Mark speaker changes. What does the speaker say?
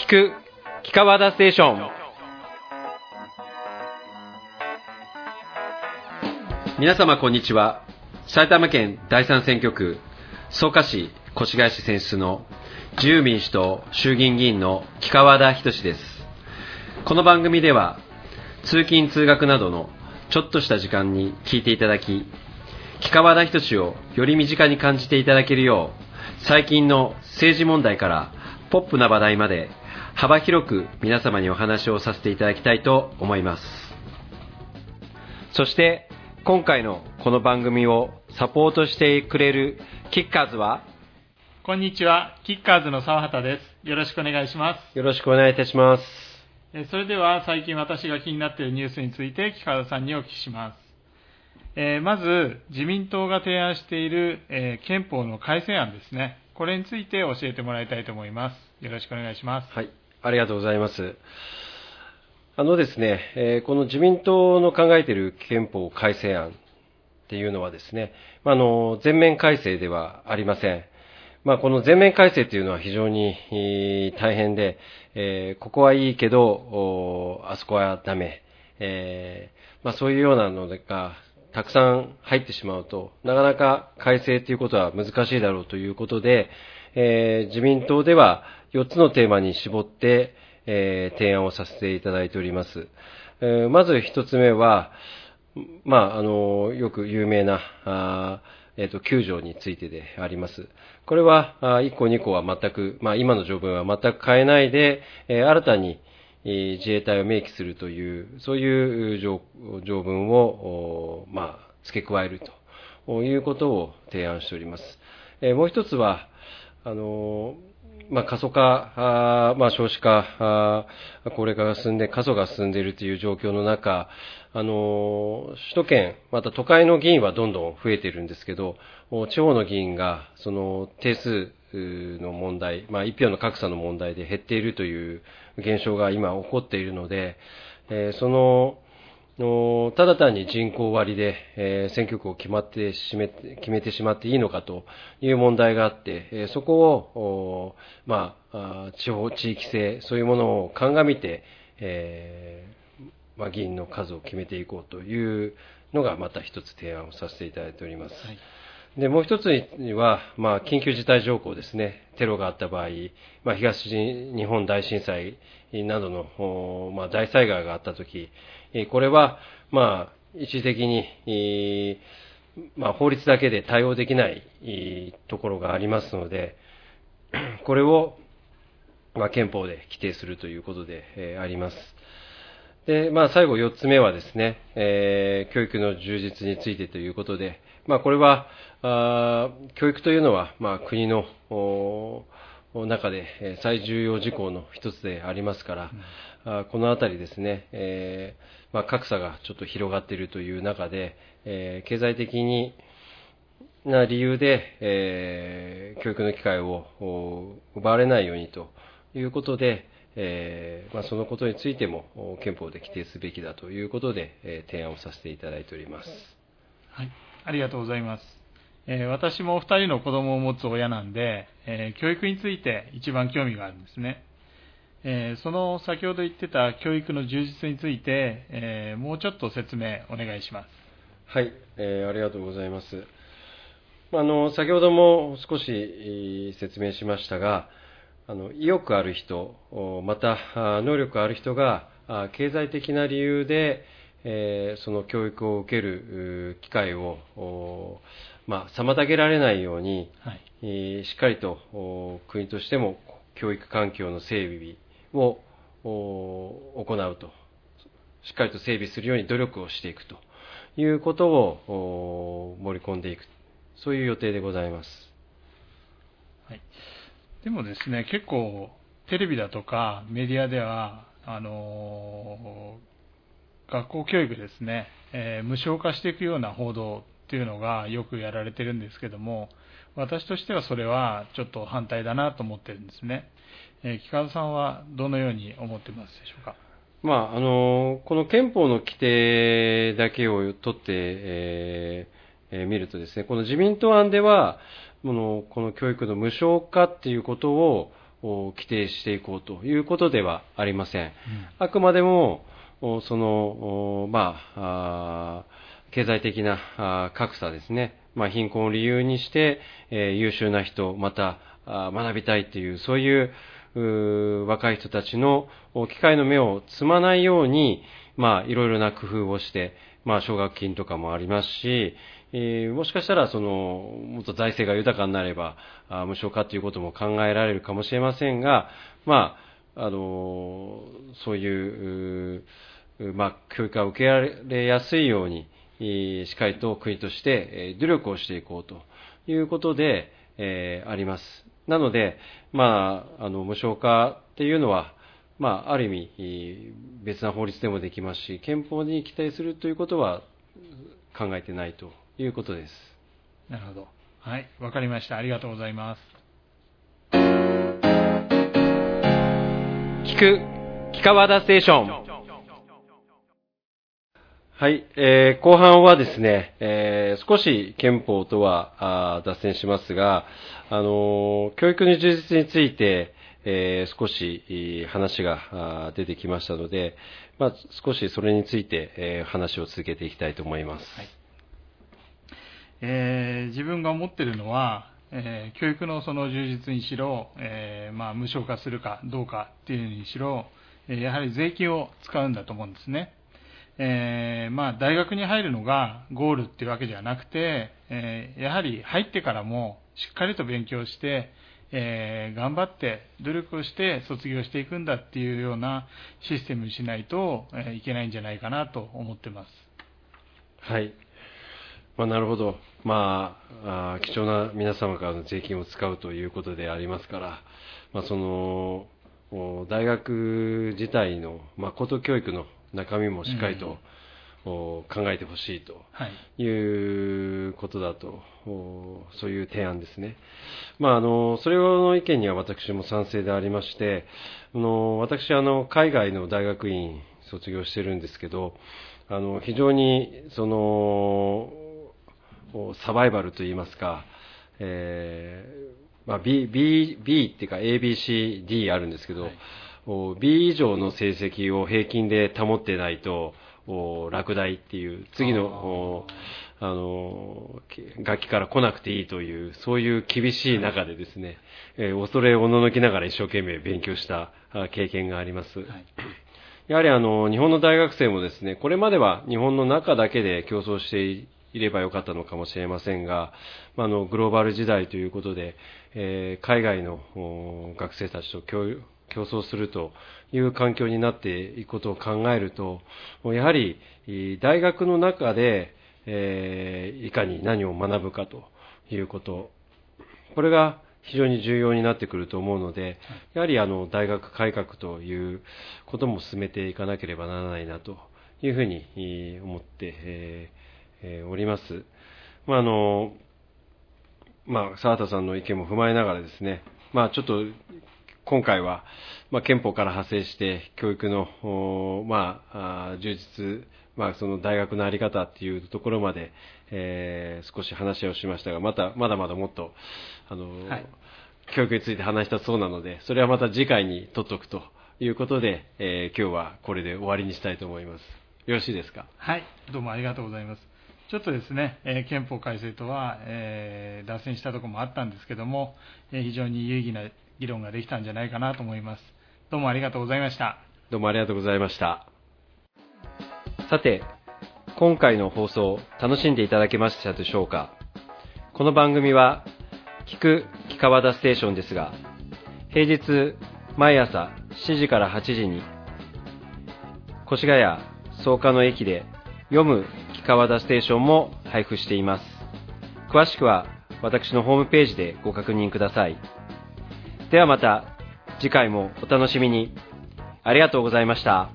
Speaker 1: 聞く聞かわだステーション。皆様こんにちは。埼玉県第三選挙区草加市越谷市選出の自由民主党衆議院議員の木川田仁です。この番組では通勤通学などのちょっとした時間に聞いていただき木川田仁をより身近に感じていただけるよう最近の政治問題からポップな話題まで幅広く皆様にお話をさせていただきたいと思いますそして今回のこの番組をサポートしてくれるキッカーズは
Speaker 2: こんにちは、キッカーズの沢畑です。よろしくお願いします。
Speaker 1: よろしくお願いいたします
Speaker 2: えそれでは最近私が気になっているニュースについて木川さんにお聞きします。えーまず、自民党が提案している、えー憲法の改正案ですね。これについて教えてもらいたいと思います。よろしくお願いします。
Speaker 1: はい、ありがとうございます。あのですね、えこの自民党の考えている憲法改正案っていうのはですね、まあの全面改正ではありません。まあ、この全面改正というのは非常に大変で、えここはいいけど、あそこはダメ、えまあ、そういうようなのがたくさん入ってしまうと、なかなか改正ということは難しいだろうということで、えー自民党では4つのテーマに絞って、えー提案をさせていただいております。えーまず1つ目は、まあ、あの、よく有名な、あえっ、と、9条についてであります。これは、あ1項2項は全く、まあ、今の条文は全く変えないで、えー新たに、えー自衛隊を明記するという、そういう条条文を、まあ、付け加えるということを提案しております。えーもう一つは、あのまあ、過疎化、あまあ、少子化、あ高齢化が進んで、過疎が進んでいるという状況の中、あの首都圏、また都会の議員はどんどん増えているんですけど、地方の議員が、その定数の問題、まあ、一票の格差の問題で減っているという現象が今起こっているので、えーその、のただ単に人口割で、えー選挙区を決まってしめ決めてしまっていいのかという問題があって、えーそこを、まあ、地方、地域性、そういうものを鑑みて、えーまあ、議員の数を決めていこうというのがまた一つ提案をさせていただいております。
Speaker 2: はい
Speaker 1: で、もう一つには、まあ、緊急事態条項ですね。テロがあった場合、まあ、東日本大震災などの、まあ、大災害があったとき、これは、まあ、一時的に、まあ、法律だけで対応できないところがありますので、これを、まあ、憲法で規定するということで、えあります。で、まあ、最後4つ目はですね、えー教育の充実についてということで、まあ、これは、あー教育というのは、まあ、国の中でえー最重要事項の一つでありますから、あーこのあたりですね、えーまあ、格差がちょっと広がっているという中で、えー経済的にな理由で、えー教育の機会をお奪われないようにということで、えーまあ、そのことについてもお憲法で規定すべきだということで、えー提案をさせていただいております。
Speaker 2: はい、ありがとうございます。えー私も2人の子供を持つ親なんで、えー教育について一番興味があるんですね。えーその先ほど言ってた教育の充実について、えーもうちょっと説明お願いします。
Speaker 1: はい、えーありがとうございます。まあの先ほども少し説明しましたが、あの意欲ある人、また能力ある人があ経済的な理由で、えーその教育を受けるう機会を、おまあ、妨げられないように、
Speaker 2: はい。
Speaker 1: えーしっかりとお国としても教育環境の整備をお行うと、しっかりと整備するように努力をしていくということをお盛り込んでいく、そういう予定でございます。
Speaker 2: はい、でもですね、結構テレビだとかメディアでは、あのー学校教育ですね、えー無償化していくような報道っていうのがよくやられてるんですけども、私としてはそれはちょっと反対だなと思ってるんですね。えー、木川さんはどのように思ってますでしょうか？
Speaker 1: まあ、あのこの憲法の規定だけを取って、えーえー見るとですね、この自民党案では、このこの教育の無償化っていうことを規定していこうということではありません。あくまでも、その、まあ、経済的な格差ですね、まあ、貧困を理由にして、え優秀な人、また学びたいという、そういう若い人たちの機会の目を摘まないように、まあ、いろいろな工夫をして、まあ、奨学金とかもありますし、えー、もしかしたら、その、もっと財政が豊かになれば、あ無償化ということも考えられるかもしれませんが、まあ、あの、そういう、まあ、教育が受けられやすいように、しっかりと国として努力をしていこうということで、えー、あります。なので、まあ、あの、無償化っていうのは、まあ、ある意味、別な法律でもできますし、憲法に期待するということは考えてないということです。
Speaker 2: なるほど。はい、わかりました。ありがとうございます。
Speaker 1: く、聞かわだステーション。はい、えー、後半はですね、えー、少し憲法とは脱線しますが、あの教育の充実について、えー、少し話が出てきましたので、まあ、少しそれについて、えー、話を続けていきたいと思います。はい、
Speaker 2: えー、自分が思っているのは、え教育のその充実にしろ、えまあ、無償化するかどうかっていうにしろ、えやはり税金を使うんだと思うんですね。えー、まあ、大学に入るのがゴールっていうわけではなくて、え、やはり入ってからもしっかりと勉強して、えー、頑張って努力をして卒業していくんだっていうようなシステムにしないと、えいけないんじゃないかなと思ってます。
Speaker 1: はい。まあ、なるほど。まあ、あ貴重な皆様からの税金を使うということでありますから、まあ、その、大学自体の、まあ、高等教育の中身もしっかりと、考えてほしいということだと、そういう提案ですね。まあ、あの、それの意見には私も賛成でありまして、あの私、あの、海外の大学院卒業してるんですけど、あの、非常に、その、サバイバルといいますか、えー、まあ、B、B、B っていうか ABCD あるんですけど、はい。B 以上の成績を平均で保ってないと、落第っていう、次の、あの、楽器から来なくていいという、そういう厳しい中でですね、えー、恐れおののきながら一生懸命勉強した経験があります。はい、やはりあの、日本の大学生もですね、これまでは日本の中だけで競争していればよかったのかもしれませんが、あの、グローバル時代ということで、えー、海外の学生たちと共、競争するという環境になっていくことを考えると、やはり大学の中で、えー、いかに何を学ぶかということ、これが非常に重要になってくると思うので、やはりあの大学改革ということも進めていかなければならないなというふうに思って、えー、おります。まああのまあ、沢田さんの意見も踏まえながらですね、まあ、ちょっと今回は、まあ、憲法から派生して教育の、まあ、充実、まあ、その大学の在り方っていうところまで、えー、少し話をしましたが、また、まだまだもっと、あの、はい、教育について話したそうなので、それはまた次回に取っておくということで、えー、今日はこれで終わりにしたいと思います。よろしいですか？
Speaker 2: はい、どうもありがとうございます。ちょっとですね、えー、憲法改正とは、えー、脱線したところもあったんですけども、えー、非常に有意義な議論ができたんじゃないかなと思います。どうもありがとうございました。
Speaker 1: どうもありがとうございました。さて、今回の放送、楽しんでいただけましたでしょうか？この番組は、聞く、聞かわだステーションですが、平日、毎朝7時から8時に、越谷草加の駅で、読む、聞かわだステーションも配布しています。詳しくは、私のホームページでご確認ください。ではまた次回もお楽しみに。ありがとうございました。